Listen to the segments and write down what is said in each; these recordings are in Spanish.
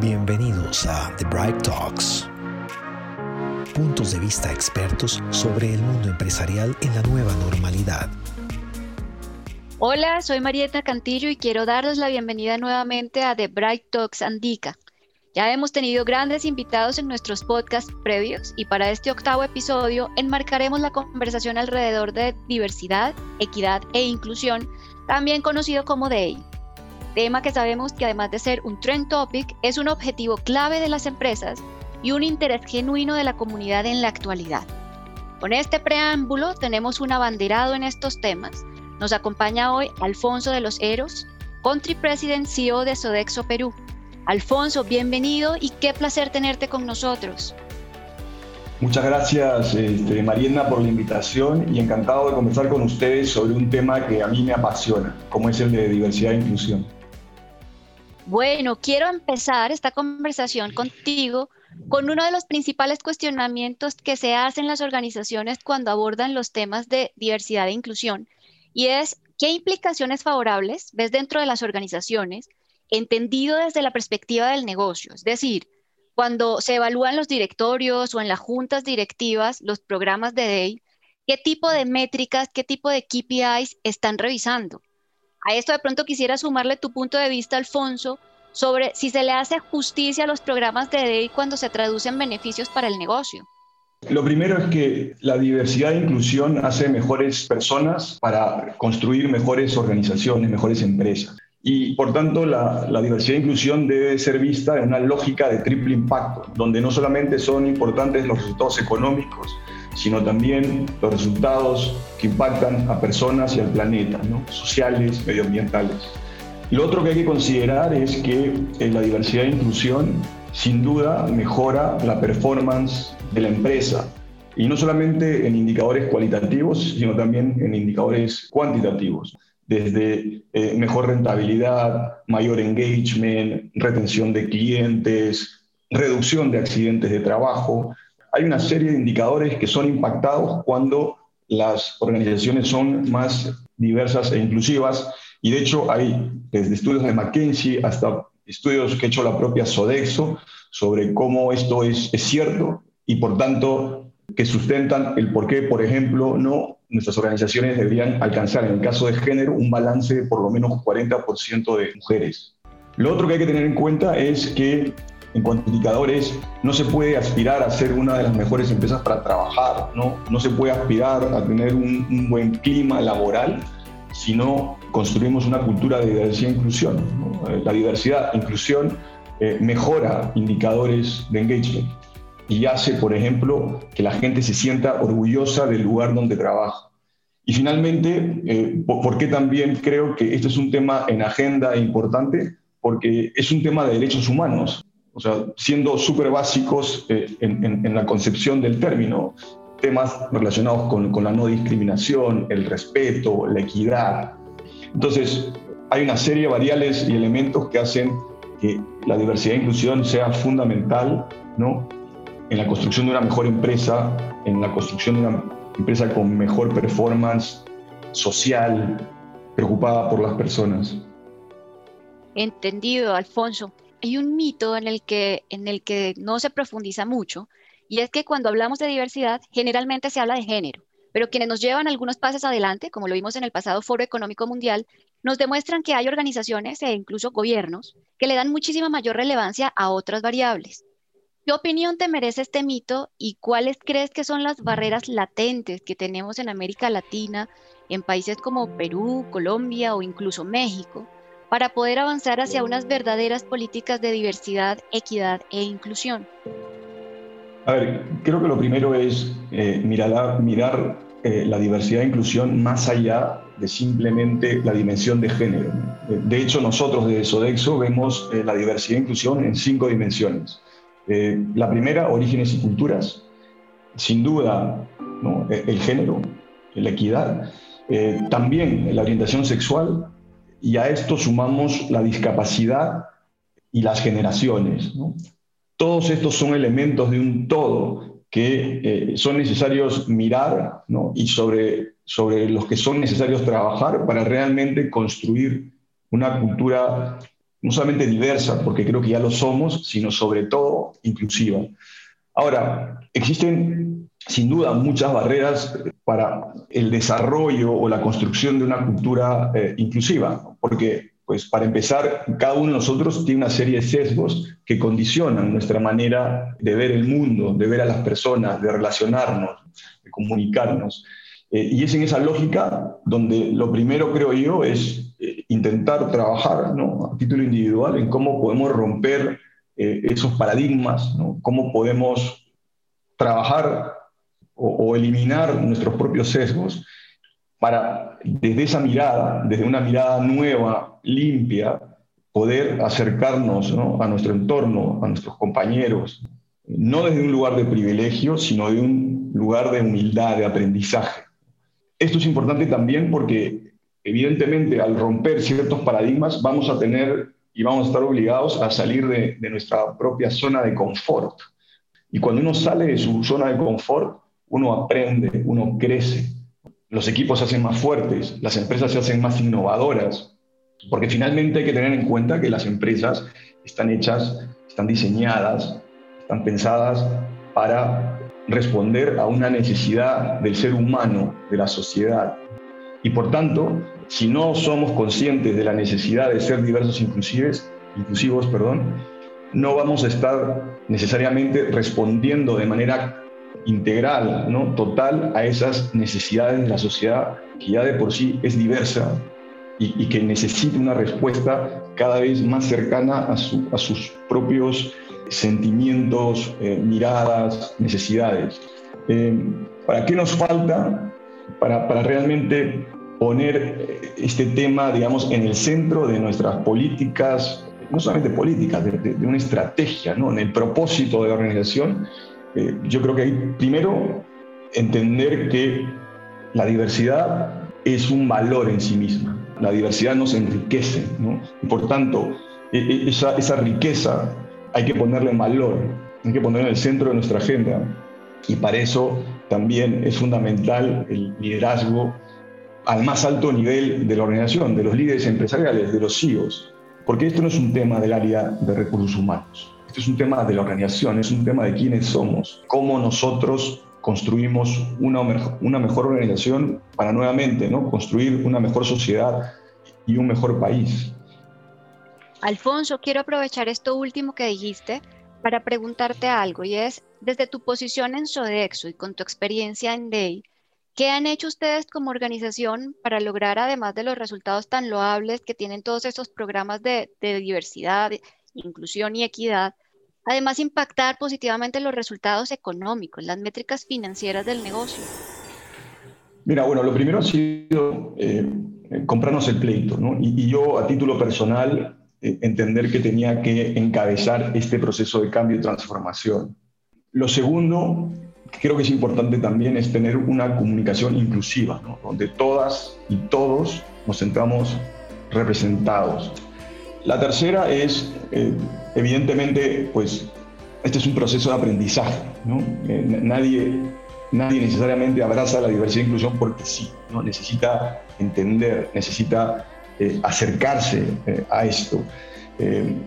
Bienvenidos a The Bright Talks. Puntos de vista expertos sobre el mundo empresarial en la nueva normalidad. Hola, soy Marieta Cantillo y quiero darles la bienvenida nuevamente a The Bright Talks Andica. Ya hemos tenido grandes invitados en nuestros podcasts previos y para este octavo episodio enmarcaremos la conversación alrededor de diversidad, equidad e inclusión, también conocido como DEI tema que sabemos que además de ser un trend topic, es un objetivo clave de las empresas y un interés genuino de la comunidad en la actualidad. Con este preámbulo tenemos un abanderado en estos temas. Nos acompaña hoy Alfonso de los Eros, Country President CEO de Sodexo Perú. Alfonso, bienvenido y qué placer tenerte con nosotros. Muchas gracias, este, Mariana, por la invitación y encantado de conversar con ustedes sobre un tema que a mí me apasiona, como es el de diversidad e inclusión. Bueno, quiero empezar esta conversación contigo con uno de los principales cuestionamientos que se hacen las organizaciones cuando abordan los temas de diversidad e inclusión, y es qué implicaciones favorables ves dentro de las organizaciones, entendido desde la perspectiva del negocio, es decir, cuando se evalúan los directorios o en las juntas directivas los programas de DEI, qué tipo de métricas, qué tipo de KPIs están revisando. A esto de pronto quisiera sumarle tu punto de vista, Alfonso, sobre si se le hace justicia a los programas de DEI cuando se traducen beneficios para el negocio. Lo primero es que la diversidad e inclusión hace mejores personas para construir mejores organizaciones, mejores empresas. Y por tanto, la, la, diversidad e inclusión debe ser vista en una lógica de triple impacto, donde no solamente son importantes los resultados económicos, sino también los resultados que impactan a personas y al planeta, sociales, medioambientales. Lo otro que hay que considerar es que en la diversidad e inclusión sin duda mejora la performance de la empresa, y no solamente en indicadores cualitativos, sino también en indicadores cuantitativos, desde eh, mejor rentabilidad, mayor engagement, retención de clientes, reducción de accidentes de trabajo, hay una serie de indicadores que son impactados cuando las organizaciones son más diversas e inclusivas. Y de hecho hay desde estudios de McKinsey hasta estudios que ha hecho la propia Sodexo sobre cómo esto es, es cierto y por tanto que sustentan el por qué, por ejemplo, no nuestras organizaciones deberían alcanzar en el caso de género un balance de por lo menos 40% de mujeres. Lo otro que hay que tener en cuenta es que en cuanto a indicadores, no se puede aspirar a ser una de las mejores empresas para trabajar, no, se puede aspirar a tener un, buen clima laboral si no construimos una cultura de diversidad e inclusión. Eh, la diversidad e inclusión eh, mejora indicadores de engagement y hace, por ejemplo, que la gente se sienta orgullosa del lugar donde trabaja. Y finalmente, eh, ¿por qué también creo que esto es un tema en agenda importante? Porque es un tema de derechos humanos o sea, siendo súper básicos eh, en, la concepción del término, temas relacionados con, con, la no discriminación, el respeto, la equidad. Entonces, hay una serie de variables y elementos que hacen que la diversidad e inclusión sea fundamental ¿no? en la construcción de una mejor empresa, en la construcción de una empresa con mejor performance social, preocupada por las personas. Entendido, Alfonso hay un mito en el, que, no se profundiza mucho, y es que cuando hablamos de diversidad, generalmente se habla de género, pero quienes nos llevan algunos pasos adelante, como lo vimos en el pasado Foro Económico Mundial, nos demuestran que hay organizaciones e incluso gobiernos que le dan muchísima mayor relevancia a otras variables. ¿Qué opinión te merece este mito y cuáles crees que son las barreras latentes que tenemos en América Latina, en países como Perú, Colombia o incluso México, para poder avanzar hacia unas verdaderas políticas de diversidad, equidad e inclusión? A ver, creo que lo primero es eh, mirar, eh, la diversidad e inclusión más allá de simplemente la dimensión de género. De hecho, nosotros desde Sodexo vemos eh, la diversidad e inclusión en cinco dimensiones. la primera, orígenes y culturas. Sin duda, el género, la equidad. también la orientación sexual, y a esto sumamos la discapacidad y las generaciones. Todos estos son elementos de un todo que eh, son necesarios mirar y sobre, sobre los que son necesarios trabajar para realmente construir una cultura no solamente diversa, porque creo que ya lo somos, sino sobre todo inclusiva. Ahora, existen sin duda muchas barreras para el desarrollo o la construcción de una cultura eh, inclusiva, porque pues para empezar, cada uno de nosotros tiene una serie de sesgos que condicionan nuestra manera de ver el mundo, de ver a las personas, de relacionarnos, de comunicarnos. Eh, y es en esa lógica donde lo primero, creo yo, es eh, intentar trabajar a título individual en cómo podemos romper esos paradigmas, cómo podemos trabajar o, eliminar nuestros propios sesgos para, desde esa mirada, desde una mirada nueva, limpia, poder acercarnos a nuestro entorno, a nuestros compañeros, no desde un lugar de privilegio, sino de un lugar de humildad, de aprendizaje. Esto es importante también porque evidentemente al romper ciertos paradigmas vamos a tener y vamos a estar obligados a salir de, de nuestra propia zona de confort. Y cuando uno sale de su zona de confort, uno aprende, uno crece, los equipos se hacen más fuertes, las empresas se hacen más innovadoras, porque finalmente hay que tener en cuenta que las empresas están hechas, están diseñadas, están pensadas para responder a una necesidad del ser humano, de la sociedad. Y por tanto, si no somos conscientes de la necesidad de ser diversos inclusives, inclusivos, perdón, no vamos a estar necesariamente respondiendo de manera integral, ¿no? total a esas necesidades de la sociedad que ya de por sí es diversa y, que necesita una respuesta cada vez más cercana a, sus propios sentimientos, eh, miradas, necesidades. Eh, ¿Para qué nos falta para, realmente poner este tema, digamos, en el centro de nuestras políticas, no solamente políticas, de, de una estrategia, ¿no? en el propósito de la organización yo creo que hay, primero, entender que la diversidad es un valor en sí misma. La diversidad nos enriquece, ¿no? Y por tanto, e, e, esa, riqueza hay que ponerle en valor, hay que ponerla en el centro de nuestra agenda. Y para eso también es fundamental el liderazgo al más alto nivel de la organización, de los líderes empresariales, de los CEOs, porque esto no es un tema del área de recursos humanos es un tema de la organización, es un tema de quiénes somos, cómo nosotros construimos una, una mejor organización para nuevamente ¿no? construir una mejor sociedad y un mejor país. Alfonso, quiero aprovechar esto último que dijiste para preguntarte algo y es, desde tu posición en Sodexo y con tu experiencia en DEI, ¿qué han hecho ustedes como organización para lograr, además de los resultados tan loables que tienen todos estos programas de, de diversidad, inclusión y equidad, Además, impactar positivamente los resultados económicos, las métricas financieras del negocio. Mira, bueno, lo primero ha sido eh, comprarnos el pleito, ¿no? Y, yo, a título personal, eh, entender que tenía que encabezar este proceso de cambio y transformación. Lo segundo, creo que es importante también, es tener una comunicación inclusiva, ¿no? donde todas y todos nos sentamos representados. La tercera es, eh, evidentemente, pues este es un proceso de aprendizaje. ¿no? Eh, nadie, nadie necesariamente abraza la diversidad e inclusión porque sí, ¿no? necesita entender, necesita eh, acercarse a esto.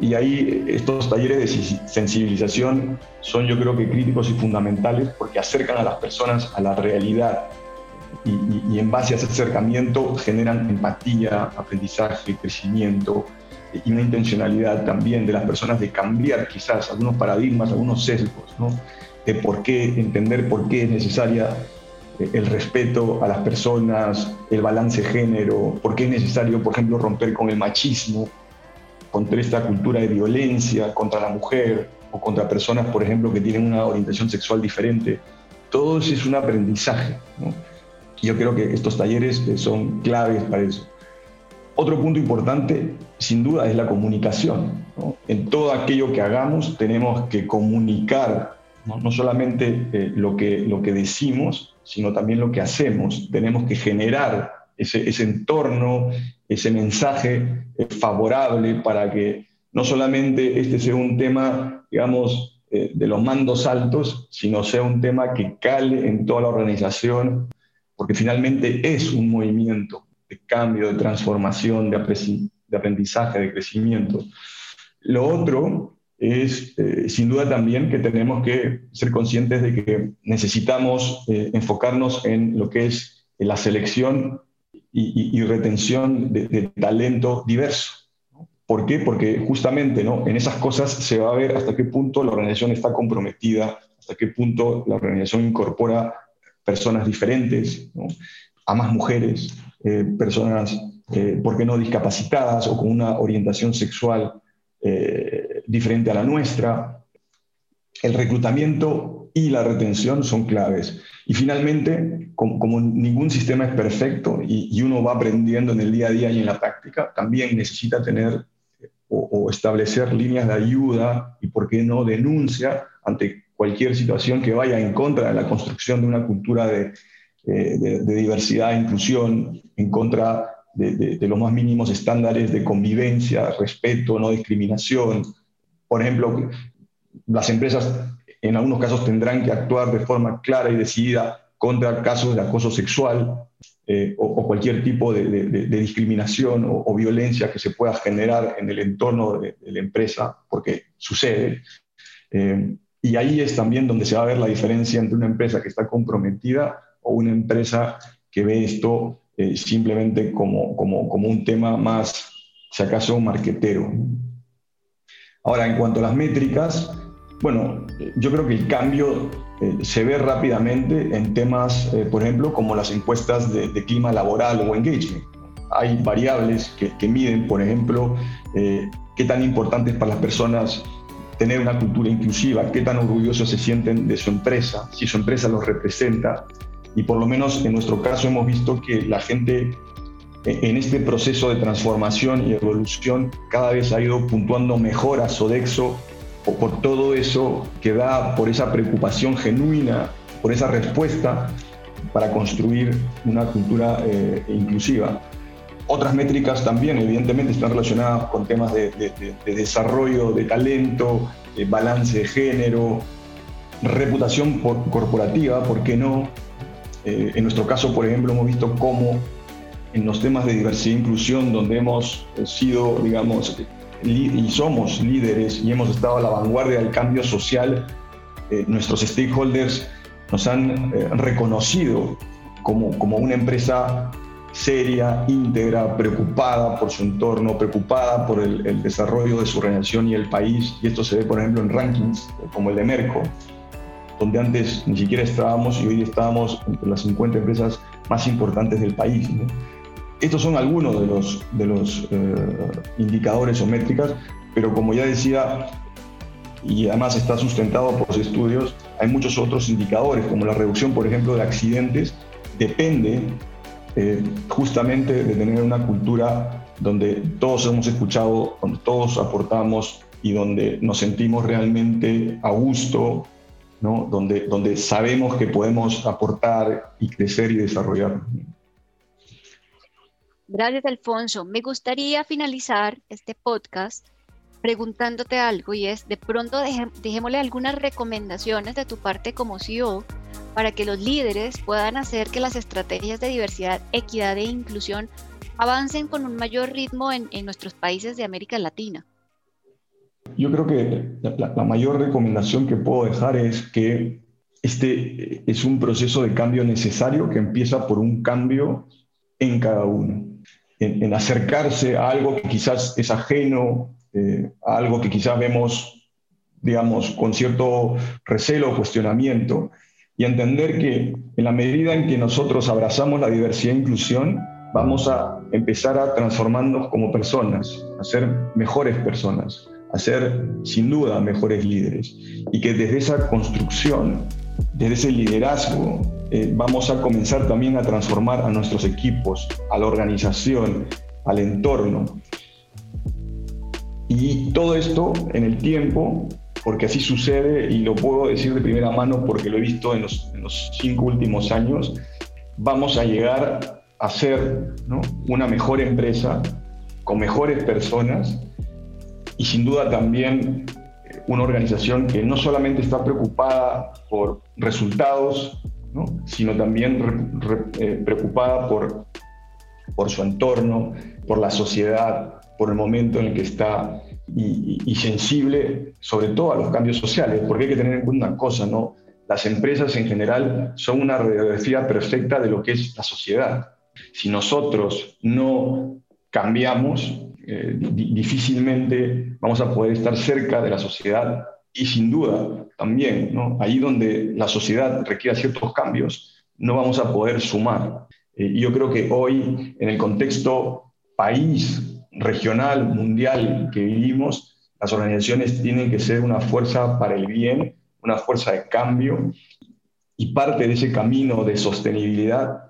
y ahí estos talleres de sensibilización son yo creo que críticos y fundamentales porque acercan a las personas a la realidad y, y en base a ese acercamiento generan empatía, aprendizaje, crecimiento, y una intencionalidad también de las personas de cambiar quizás algunos paradigmas, algunos sesgos, ¿no? de por qué, entender por qué es necesaria eh, el respeto a las personas, el balance género, por qué es necesario, por ejemplo, romper con el machismo, contra esta cultura de violencia contra la mujer o contra personas, por ejemplo, que tienen una orientación sexual diferente. Todo eso es un aprendizaje. ¿no? Yo creo que estos talleres eh, son claves para eso. Otro punto importante, sin duda, es la comunicación. En todo aquello que hagamos tenemos que comunicar no, solamente eh, lo, que, lo que decimos, sino también lo que hacemos. Tenemos que generar ese, ese entorno, ese mensaje eh, favorable para que no solamente este sea un tema, digamos, eh, de los mandos altos, sino sea un tema que cale en toda la organización, porque finalmente es un movimiento de cambio, de transformación, de aprendizaje, de crecimiento. Lo otro es, eh, sin duda también, que tenemos que ser conscientes de que necesitamos eh, enfocarnos en lo que es la selección y, retención de, talento diverso. ¿Por qué? Porque justamente ¿no? en esas cosas se va a ver hasta qué punto la organización está comprometida, hasta qué punto la organización incorpora personas diferentes, a más mujeres, eh, personas, ¿por qué no discapacitadas o con una orientación sexual eh, diferente a la nuestra. El reclutamiento y la retención son claves. Y finalmente, como, ningún sistema es perfecto y, uno va aprendiendo en el día a día y en la práctica, también necesita tener o, establecer líneas de ayuda y, por qué no, denuncia ante cualquier situación que vaya en contra de la construcción de una cultura de, eh, de diversidad e inclusión, en contra de, los más mínimos estándares de convivencia, respeto, no discriminación. Por ejemplo, las empresas en algunos casos tendrán que actuar de forma clara y decidida contra casos de acoso sexual eh, o, cualquier tipo de, discriminación o, violencia que se pueda generar en el entorno de, la empresa, porque sucede. Eh, y ahí es también donde se va a ver la diferencia entre una empresa que está comprometida o una empresa que ve esto eh, simplemente como, como, como, un tema más, si acaso, marquetero. Ahora, en cuanto a las métricas, bueno, yo creo que el cambio eh, se ve rápidamente en temas, eh, por ejemplo, como las encuestas de, clima laboral o engagement. Hay variables que, que miden, por ejemplo, qué tan importante es para las personas tener una cultura inclusiva, qué tan orgullosos se sienten de su empresa, si su empresa los representa, y por lo menos en nuestro caso hemos visto que la gente eh, en este proceso de transformación y evolución cada vez ha ido puntuando mejor a Sodexo o por todo eso que da por esa preocupación genuina, por esa respuesta para construir una cultura eh, inclusiva. Otras métricas también, evidentemente, están relacionadas con temas de, desarrollo de talento, balance de género, reputación corporativa, ¿por qué no? Eh, en nuestro caso, por ejemplo, hemos visto cómo en los temas de diversidad e inclusión, donde hemos eh, sido, digamos, y somos líderes y hemos estado a la vanguardia del cambio social, eh, nuestros stakeholders nos han reconocido como, como una empresa seria, íntegra, preocupada por su entorno, preocupada por el, el, desarrollo de su organización y el país. Y esto se ve, por ejemplo, en rankings como el de Merco, donde antes ni siquiera estábamos y hoy estábamos entre las 50 empresas más importantes del país. Estos son algunos de los, de los eh, indicadores o métricas, pero como ya decía, y además está sustentado por estudios, hay muchos otros indicadores, como la reducción, por ejemplo, de accidentes, depende eh, justamente de tener una cultura donde todos hemos escuchado, donde todos aportamos y donde nos sentimos realmente a gusto donde, donde sabemos que podemos aportar y crecer y desarrollar. Gracias, Alfonso. Me gustaría finalizar este podcast preguntándote algo y es, de pronto dejémosle algunas recomendaciones de tu parte como CEO para que los líderes puedan hacer que las estrategias de diversidad, equidad e inclusión avancen con un mayor ritmo en nuestros países de América Latina. Yo creo que la, mayor recomendación que puedo dejar es que este es un proceso de cambio necesario que empieza por un cambio en cada uno, en, acercarse a algo que quizás es ajeno, eh, a algo que quizás vemos, digamos, con cierto recelo o cuestionamiento, y entender que en la medida en que nosotros abrazamos la diversidad e inclusión, vamos a empezar a transformarnos como personas, a ser mejores personas a ser sin duda mejores líderes y que desde esa construcción, desde ese liderazgo, eh, vamos a comenzar también a transformar a nuestros equipos, a la organización, al entorno. Y todo esto en el tiempo, porque así sucede y lo puedo decir de primera mano porque lo he visto en los, cinco últimos años, vamos a llegar a ser una mejor empresa con mejores personas y sin duda también eh, una organización que no solamente está preocupada por resultados, sino también eh, preocupada por por su entorno, por la sociedad, por el momento en el que está y, sensible sobre todo a los cambios sociales, porque hay que tener en cuenta una cosa, ¿no? Las empresas en general son una radiografía perfecta de lo que es la sociedad. Si nosotros no cambiamos, eh, difícilmente vamos a poder estar cerca de la sociedad y sin duda también, ¿no? ahí donde la sociedad requiera ciertos cambios, no vamos a poder sumar. Eh, yo creo que hoy, en el contexto país, regional, mundial que vivimos, las organizaciones tienen que ser una fuerza para el bien, una fuerza de cambio, y parte de ese camino de sostenibilidad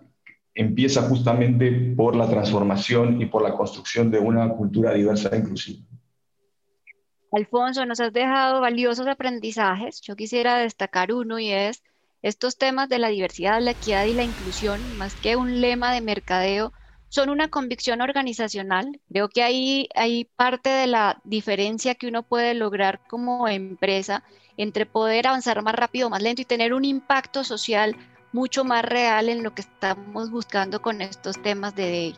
empieza justamente por la transformación y por la construcción de una cultura diversa e inclusiva. Alfonso, nos has dejado valiosos aprendizajes. Yo quisiera destacar uno y es estos temas de la diversidad, la equidad y la inclusión, más que un lema de mercadeo, son una convicción organizacional. Creo que ahí hay parte de la diferencia que uno puede lograr como empresa entre poder avanzar más rápido, más lento y tener un impacto social mucho más real en lo que estamos buscando con estos temas de DEI.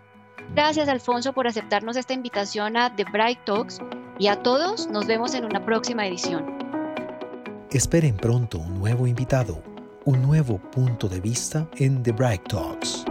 Gracias Alfonso por aceptarnos esta invitación a The Bright Talks y a todos nos vemos en una próxima edición. Esperen pronto un nuevo invitado, un nuevo punto de vista en The Bright Talks.